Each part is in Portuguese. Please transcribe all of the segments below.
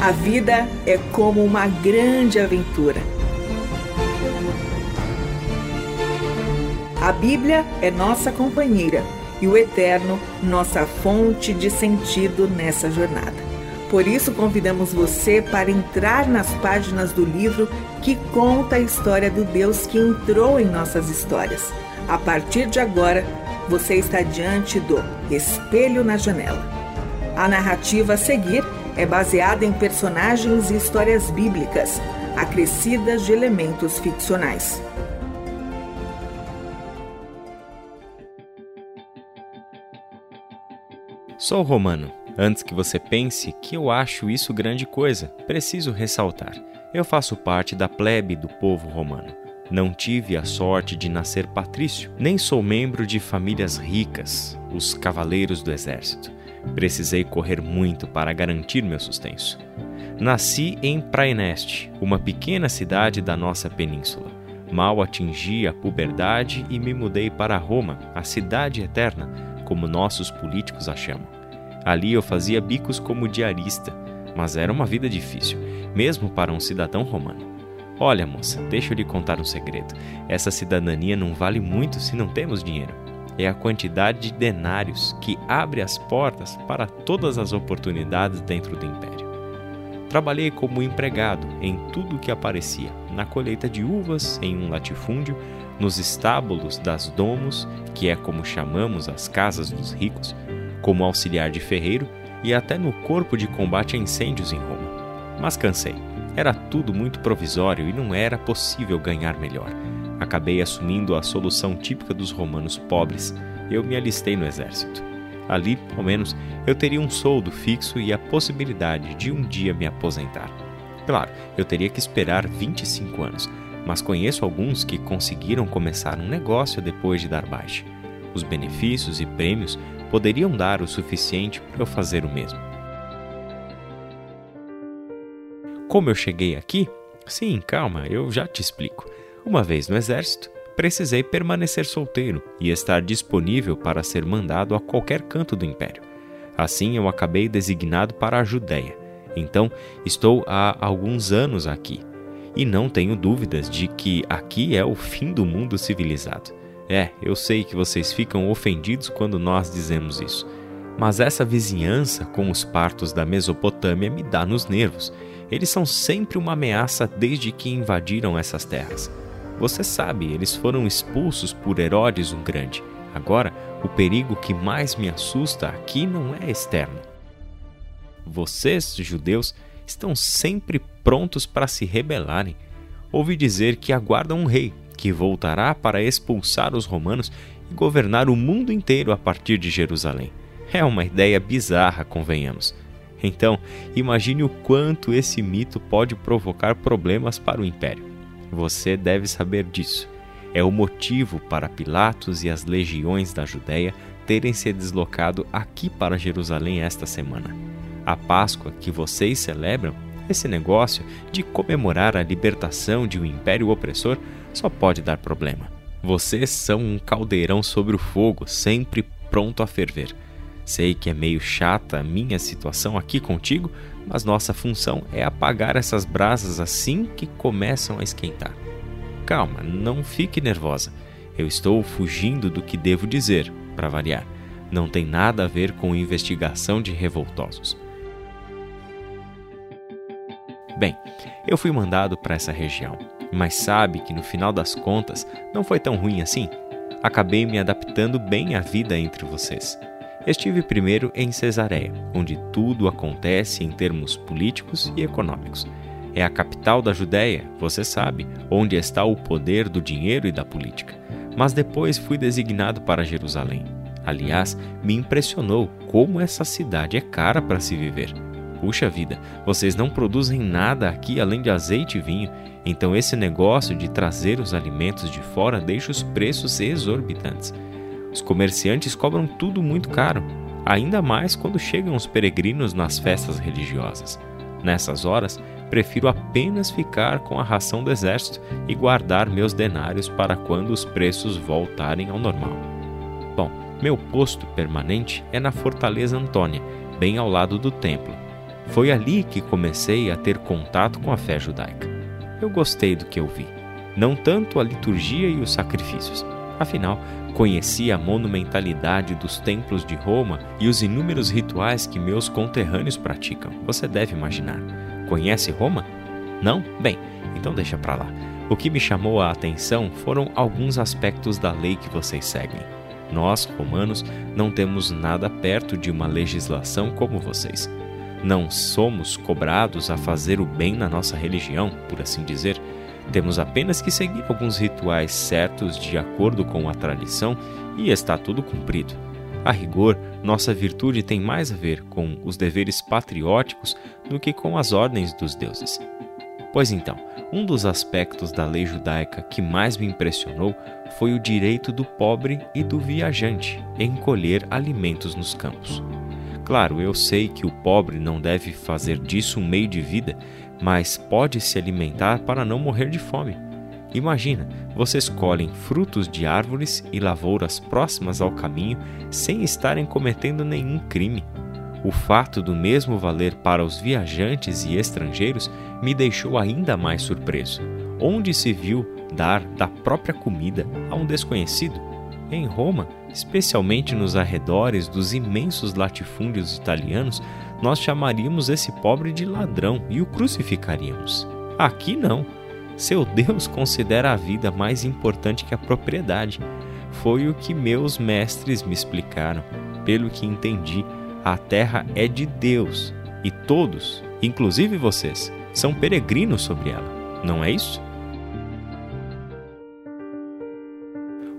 A vida é como uma grande aventura. A Bíblia é nossa companheira e o Eterno nossa fonte de sentido nessa jornada. Por isso, convidamos você para entrar nas páginas do livro que conta a história do Deus que entrou em nossas histórias. A partir de agora, você está diante do Espelho na Janela. A narrativa a seguir é baseada em personagens e histórias bíblicas, acrescidas de elementos ficcionais. Sou romano. Antes que você pense que eu acho isso grande coisa, preciso ressaltar: eu faço parte da plebe do povo romano. Não tive a sorte de nascer patrício, nem sou membro de famílias ricas, os cavaleiros do exército. Precisei correr muito para garantir meu sustento. Nasci em Praeneste, uma pequena cidade da nossa península. Mal atingi a puberdade e me mudei para Roma, a cidade eterna, como nossos políticos a chamam. Ali eu fazia bicos como diarista, mas era uma vida difícil, mesmo para um cidadão romano. Olha, moça, deixa eu lhe contar um segredo. Essa cidadania não vale muito se não temos dinheiro é a quantidade de denários que abre as portas para todas as oportunidades dentro do império. Trabalhei como empregado em tudo o que aparecia, na colheita de uvas em um latifúndio, nos estábulos das domos, que é como chamamos as casas dos ricos, como auxiliar de ferreiro e até no corpo de combate a incêndios em Roma. Mas cansei. Era tudo muito provisório e não era possível ganhar melhor. Acabei assumindo a solução típica dos romanos pobres. Eu me alistei no exército. Ali, ao menos, eu teria um soldo fixo e a possibilidade de um dia me aposentar. Claro, eu teria que esperar 25 anos, mas conheço alguns que conseguiram começar um negócio depois de dar baixa. Os benefícios e prêmios poderiam dar o suficiente para eu fazer o mesmo. Como eu cheguei aqui? Sim, calma, eu já te explico. Uma vez no exército, precisei permanecer solteiro e estar disponível para ser mandado a qualquer canto do império. Assim, eu acabei designado para a Judéia. Então, estou há alguns anos aqui. E não tenho dúvidas de que aqui é o fim do mundo civilizado. É, eu sei que vocês ficam ofendidos quando nós dizemos isso. Mas essa vizinhança com os partos da Mesopotâmia me dá nos nervos. Eles são sempre uma ameaça desde que invadiram essas terras. Você sabe, eles foram expulsos por Herodes o Grande. Agora, o perigo que mais me assusta aqui não é externo. Vocês, judeus, estão sempre prontos para se rebelarem. Ouvi dizer que aguardam um rei que voltará para expulsar os romanos e governar o mundo inteiro a partir de Jerusalém. É uma ideia bizarra, convenhamos. Então, imagine o quanto esse mito pode provocar problemas para o império. Você deve saber disso. É o motivo para Pilatos e as legiões da Judéia terem se deslocado aqui para Jerusalém esta semana. A Páscoa que vocês celebram, esse negócio de comemorar a libertação de um império opressor, só pode dar problema. Vocês são um caldeirão sobre o fogo, sempre pronto a ferver. Sei que é meio chata a minha situação aqui contigo, mas nossa função é apagar essas brasas assim que começam a esquentar. Calma, não fique nervosa. Eu estou fugindo do que devo dizer, para variar. Não tem nada a ver com investigação de revoltosos. Bem, eu fui mandado para essa região, mas sabe que no final das contas não foi tão ruim assim. Acabei me adaptando bem à vida entre vocês. Estive primeiro em Cesareia, onde tudo acontece em termos políticos e econômicos. É a capital da Judéia, você sabe, onde está o poder do dinheiro e da política. Mas depois fui designado para Jerusalém. Aliás, me impressionou como essa cidade é cara para se viver. Puxa vida, vocês não produzem nada aqui além de azeite e vinho, então esse negócio de trazer os alimentos de fora deixa os preços exorbitantes. Os comerciantes cobram tudo muito caro, ainda mais quando chegam os peregrinos nas festas religiosas. Nessas horas, prefiro apenas ficar com a ração do exército e guardar meus denários para quando os preços voltarem ao normal. Bom, meu posto permanente é na Fortaleza Antônia, bem ao lado do templo. Foi ali que comecei a ter contato com a fé judaica. Eu gostei do que eu vi, não tanto a liturgia e os sacrifícios. Afinal, conheci a monumentalidade dos templos de Roma e os inúmeros rituais que meus conterrâneos praticam. Você deve imaginar. Conhece Roma? Não? Bem, então deixa para lá. O que me chamou a atenção foram alguns aspectos da lei que vocês seguem. Nós, romanos, não temos nada perto de uma legislação como vocês. Não somos cobrados a fazer o bem na nossa religião, por assim dizer. Temos apenas que seguir alguns rituais certos de acordo com a tradição e está tudo cumprido. A rigor, nossa virtude tem mais a ver com os deveres patrióticos do que com as ordens dos deuses. Pois então, um dos aspectos da lei judaica que mais me impressionou foi o direito do pobre e do viajante em colher alimentos nos campos. Claro, eu sei que o pobre não deve fazer disso um meio de vida, mas pode se alimentar para não morrer de fome. Imagina, vocês colhem frutos de árvores e lavouras próximas ao caminho sem estarem cometendo nenhum crime. O fato do mesmo valer para os viajantes e estrangeiros me deixou ainda mais surpreso. Onde se viu dar da própria comida a um desconhecido? Em Roma, especialmente nos arredores dos imensos latifúndios italianos, nós chamaríamos esse pobre de ladrão e o crucificaríamos. Aqui não. Seu Deus considera a vida mais importante que a propriedade. Foi o que meus mestres me explicaram. Pelo que entendi, a terra é de Deus e todos, inclusive vocês, são peregrinos sobre ela. Não é isso?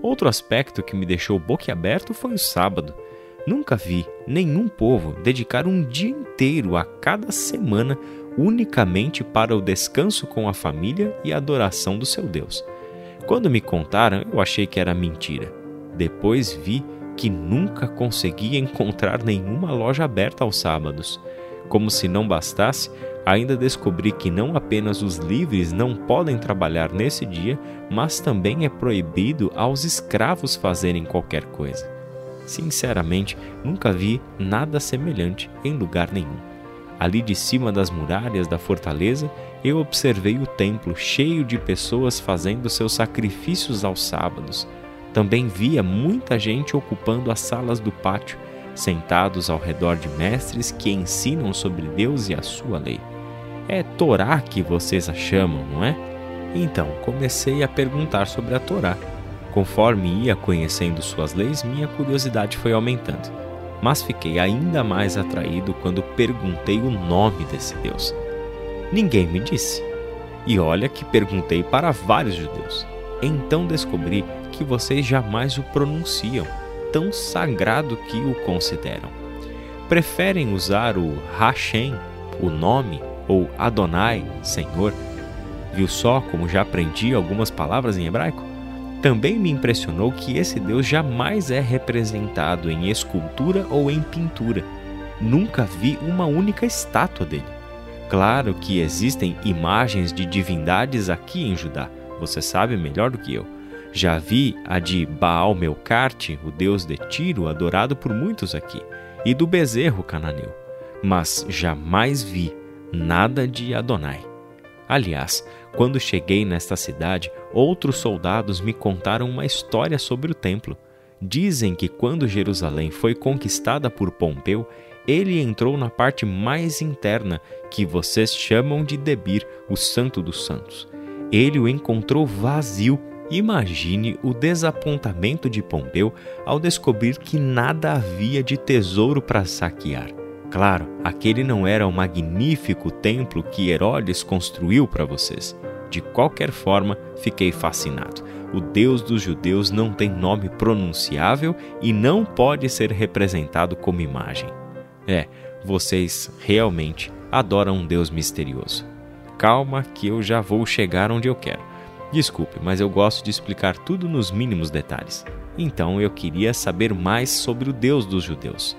Outro aspecto que me deixou boquiaberto foi o sábado. Nunca vi nenhum povo dedicar um dia inteiro a cada semana unicamente para o descanso com a família e a adoração do seu Deus. Quando me contaram, eu achei que era mentira. Depois vi que nunca conseguia encontrar nenhuma loja aberta aos sábados. Como se não bastasse, ainda descobri que não apenas os livres não podem trabalhar nesse dia, mas também é proibido aos escravos fazerem qualquer coisa. Sinceramente, nunca vi nada semelhante em lugar nenhum. Ali de cima das muralhas da fortaleza, eu observei o templo cheio de pessoas fazendo seus sacrifícios aos sábados. Também via muita gente ocupando as salas do pátio, sentados ao redor de mestres que ensinam sobre Deus e a sua lei. É Torá que vocês a chamam, não é? Então comecei a perguntar sobre a Torá Conforme ia conhecendo suas leis, minha curiosidade foi aumentando. Mas fiquei ainda mais atraído quando perguntei o nome desse Deus. Ninguém me disse. E olha que perguntei para vários judeus. Então descobri que vocês jamais o pronunciam, tão sagrado que o consideram. Preferem usar o Hashem, o nome, ou Adonai, Senhor. Viu só como já aprendi algumas palavras em hebraico? Também me impressionou que esse Deus jamais é representado em escultura ou em pintura. Nunca vi uma única estátua dele. Claro que existem imagens de divindades aqui em Judá, você sabe melhor do que eu. Já vi a de Baal Melcarte, o deus de Tiro, adorado por muitos aqui, e do bezerro cananeu, mas jamais vi nada de Adonai. Aliás, quando cheguei nesta cidade, outros soldados me contaram uma história sobre o templo. Dizem que quando Jerusalém foi conquistada por Pompeu, ele entrou na parte mais interna, que vocês chamam de Debir, o Santo dos Santos. Ele o encontrou vazio. Imagine o desapontamento de Pompeu ao descobrir que nada havia de tesouro para saquear. Claro, aquele não era o magnífico templo que Herodes construiu para vocês. De qualquer forma, fiquei fascinado. O Deus dos judeus não tem nome pronunciável e não pode ser representado como imagem. É, vocês realmente adoram um Deus misterioso. Calma, que eu já vou chegar onde eu quero. Desculpe, mas eu gosto de explicar tudo nos mínimos detalhes. Então eu queria saber mais sobre o Deus dos judeus.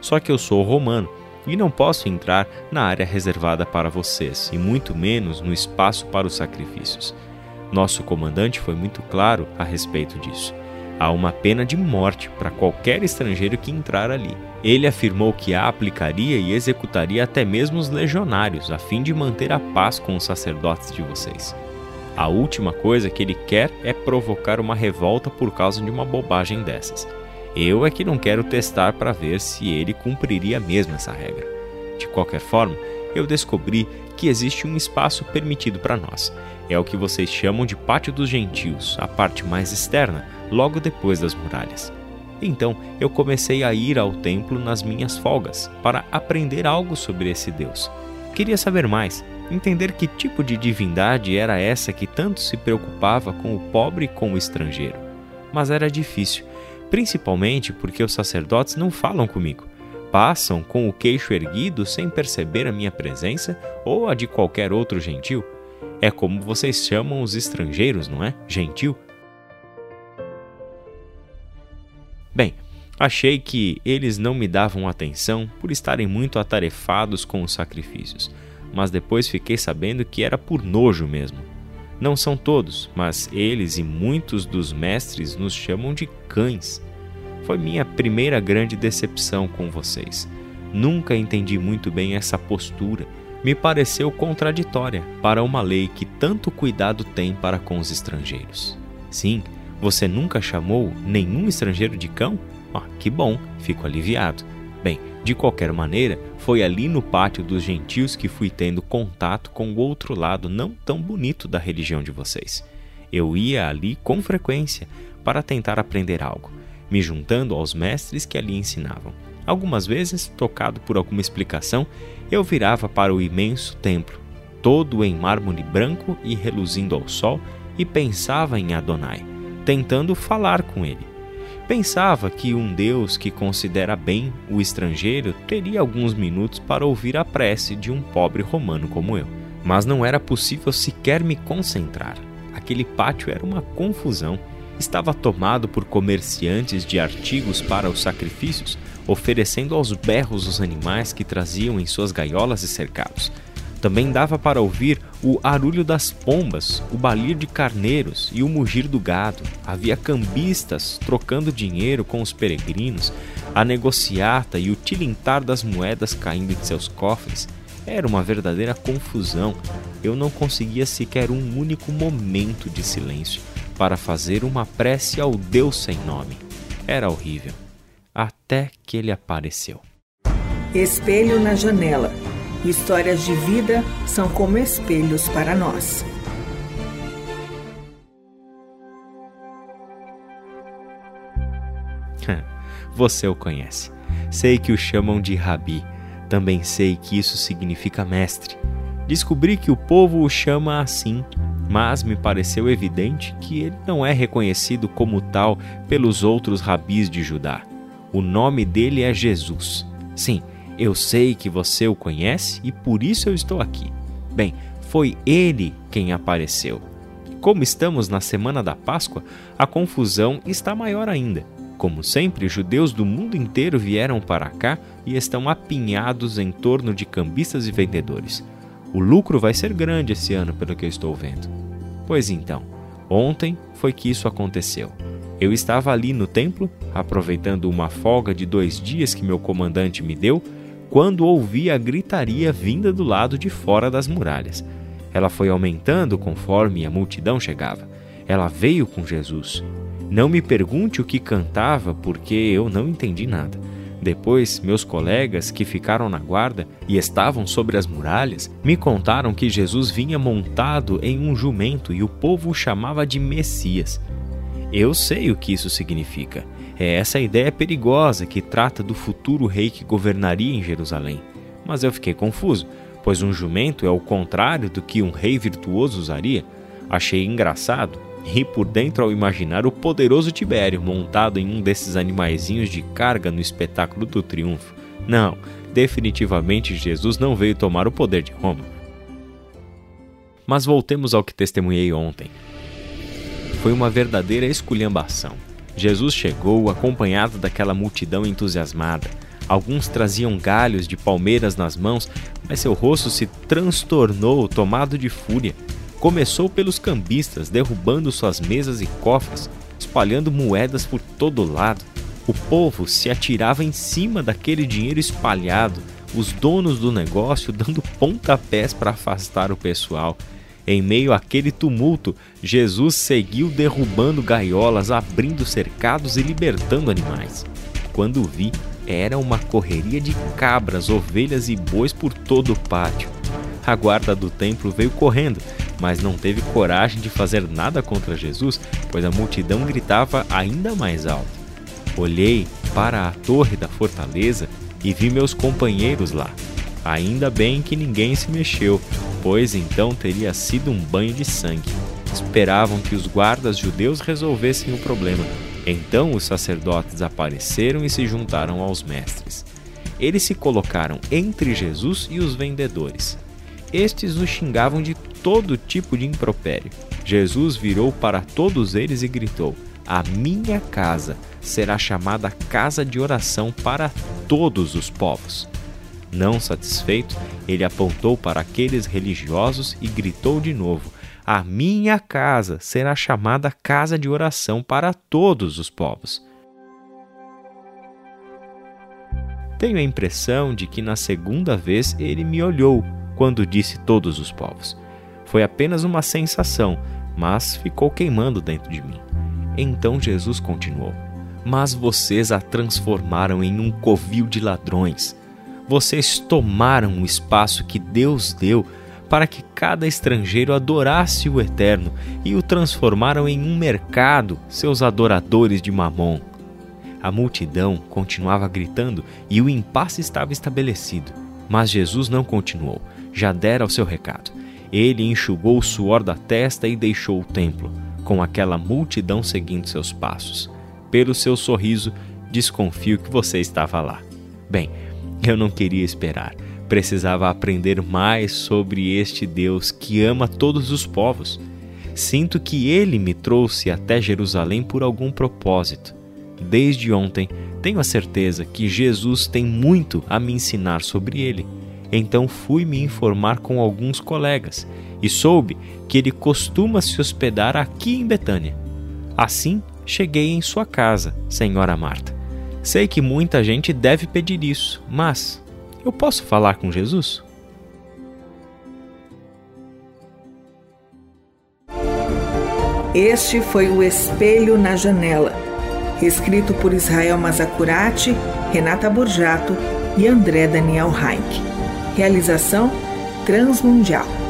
Só que eu sou romano e não posso entrar na área reservada para vocês, e muito menos no espaço para os sacrifícios. Nosso comandante foi muito claro a respeito disso. Há uma pena de morte para qualquer estrangeiro que entrar ali. Ele afirmou que a aplicaria e executaria até mesmo os legionários, a fim de manter a paz com os sacerdotes de vocês. A última coisa que ele quer é provocar uma revolta por causa de uma bobagem dessas. Eu é que não quero testar para ver se ele cumpriria mesmo essa regra. De qualquer forma, eu descobri que existe um espaço permitido para nós. É o que vocês chamam de Pátio dos Gentios, a parte mais externa, logo depois das muralhas. Então eu comecei a ir ao templo nas minhas folgas para aprender algo sobre esse Deus. Queria saber mais, entender que tipo de divindade era essa que tanto se preocupava com o pobre e com o estrangeiro. Mas era difícil, principalmente porque os sacerdotes não falam comigo. Passam com o queixo erguido sem perceber a minha presença ou a de qualquer outro gentil. É como vocês chamam os estrangeiros, não é? Gentil. Bem, achei que eles não me davam atenção por estarem muito atarefados com os sacrifícios, mas depois fiquei sabendo que era por nojo mesmo. Não são todos, mas eles e muitos dos mestres nos chamam de cães. Foi minha primeira grande decepção com vocês. Nunca entendi muito bem essa postura. Me pareceu contraditória para uma lei que tanto cuidado tem para com os estrangeiros. Sim, você nunca chamou nenhum estrangeiro de cão? Ah, que bom, fico aliviado. Bem, de qualquer maneira, foi ali no pátio dos gentios que fui tendo contato com o outro lado não tão bonito da religião de vocês. Eu ia ali com frequência para tentar aprender algo, me juntando aos mestres que ali ensinavam. Algumas vezes, tocado por alguma explicação, eu virava para o imenso templo, todo em mármore branco e reluzindo ao sol, e pensava em Adonai tentando falar com ele. Pensava que um Deus que considera bem o estrangeiro teria alguns minutos para ouvir a prece de um pobre romano como eu. Mas não era possível sequer me concentrar. Aquele pátio era uma confusão. Estava tomado por comerciantes de artigos para os sacrifícios, oferecendo aos berros os animais que traziam em suas gaiolas e cercados. Também dava para ouvir o arulho das pombas, o balir de carneiros e o mugir do gado. Havia cambistas trocando dinheiro com os peregrinos, a negociata e o tilintar das moedas caindo de seus cofres. Era uma verdadeira confusão. Eu não conseguia sequer um único momento de silêncio para fazer uma prece ao Deus sem nome. Era horrível. Até que ele apareceu. Espelho na janela Histórias de vida são como espelhos para nós. Você o conhece. Sei que o chamam de Rabi. Também sei que isso significa mestre. Descobri que o povo o chama assim, mas me pareceu evidente que ele não é reconhecido como tal pelos outros rabis de Judá. O nome dele é Jesus. Sim, eu sei que você o conhece e por isso eu estou aqui. Bem, foi ele quem apareceu. Como estamos na semana da Páscoa, a confusão está maior ainda. Como sempre, judeus do mundo inteiro vieram para cá e estão apinhados em torno de cambistas e vendedores. O lucro vai ser grande esse ano, pelo que eu estou vendo. Pois então, ontem foi que isso aconteceu. Eu estava ali no templo, aproveitando uma folga de dois dias que meu comandante me deu quando ouvi a gritaria vinda do lado de fora das muralhas. Ela foi aumentando conforme a multidão chegava. Ela veio com Jesus. Não me pergunte o que cantava, porque eu não entendi nada. Depois, meus colegas que ficaram na guarda e estavam sobre as muralhas me contaram que Jesus vinha montado em um jumento e o povo o chamava de Messias. Eu sei o que isso significa. É essa ideia perigosa que trata do futuro rei que governaria em Jerusalém. Mas eu fiquei confuso, pois um jumento é o contrário do que um rei virtuoso usaria. Achei engraçado ri por dentro ao imaginar o poderoso Tibério montado em um desses animaizinhos de carga no espetáculo do triunfo. Não, definitivamente Jesus não veio tomar o poder de Roma. Mas voltemos ao que testemunhei ontem. Foi uma verdadeira esculhambação. Jesus chegou acompanhado daquela multidão entusiasmada. Alguns traziam galhos de palmeiras nas mãos, mas seu rosto se transtornou, tomado de fúria. Começou pelos cambistas, derrubando suas mesas e cofres, espalhando moedas por todo lado. O povo se atirava em cima daquele dinheiro espalhado, os donos do negócio dando pontapés para afastar o pessoal. Em meio àquele tumulto, Jesus seguiu derrubando gaiolas, abrindo cercados e libertando animais. Quando vi, era uma correria de cabras, ovelhas e bois por todo o pátio. A guarda do templo veio correndo, mas não teve coragem de fazer nada contra Jesus, pois a multidão gritava ainda mais alto. Olhei para a torre da fortaleza e vi meus companheiros lá. Ainda bem que ninguém se mexeu, pois então teria sido um banho de sangue. Esperavam que os guardas judeus resolvessem o problema. Então os sacerdotes apareceram e se juntaram aos mestres. Eles se colocaram entre Jesus e os vendedores. Estes os xingavam de todo tipo de impropério. Jesus virou para todos eles e gritou: A minha casa será chamada casa de oração para todos os povos. Não satisfeito, ele apontou para aqueles religiosos e gritou de novo: A minha casa será chamada casa de oração para todos os povos. Tenho a impressão de que na segunda vez ele me olhou quando disse todos os povos. Foi apenas uma sensação, mas ficou queimando dentro de mim. Então Jesus continuou: Mas vocês a transformaram em um covil de ladrões vocês tomaram o espaço que Deus deu para que cada estrangeiro adorasse o Eterno e o transformaram em um mercado, seus adoradores de Mamon. A multidão continuava gritando e o impasse estava estabelecido. Mas Jesus não continuou, já dera o seu recado. Ele enxugou o suor da testa e deixou o templo, com aquela multidão seguindo seus passos. Pelo seu sorriso, desconfio que você estava lá. Bem, eu não queria esperar. Precisava aprender mais sobre este Deus que ama todos os povos. Sinto que ele me trouxe até Jerusalém por algum propósito. Desde ontem, tenho a certeza que Jesus tem muito a me ensinar sobre ele. Então fui me informar com alguns colegas e soube que ele costuma se hospedar aqui em Betânia. Assim, cheguei em sua casa, senhora Marta. Sei que muita gente deve pedir isso, mas eu posso falar com Jesus? Este foi o Espelho na Janela, escrito por Israel Mazacurati, Renata Borjato e André Daniel Heinck. Realização Transmundial.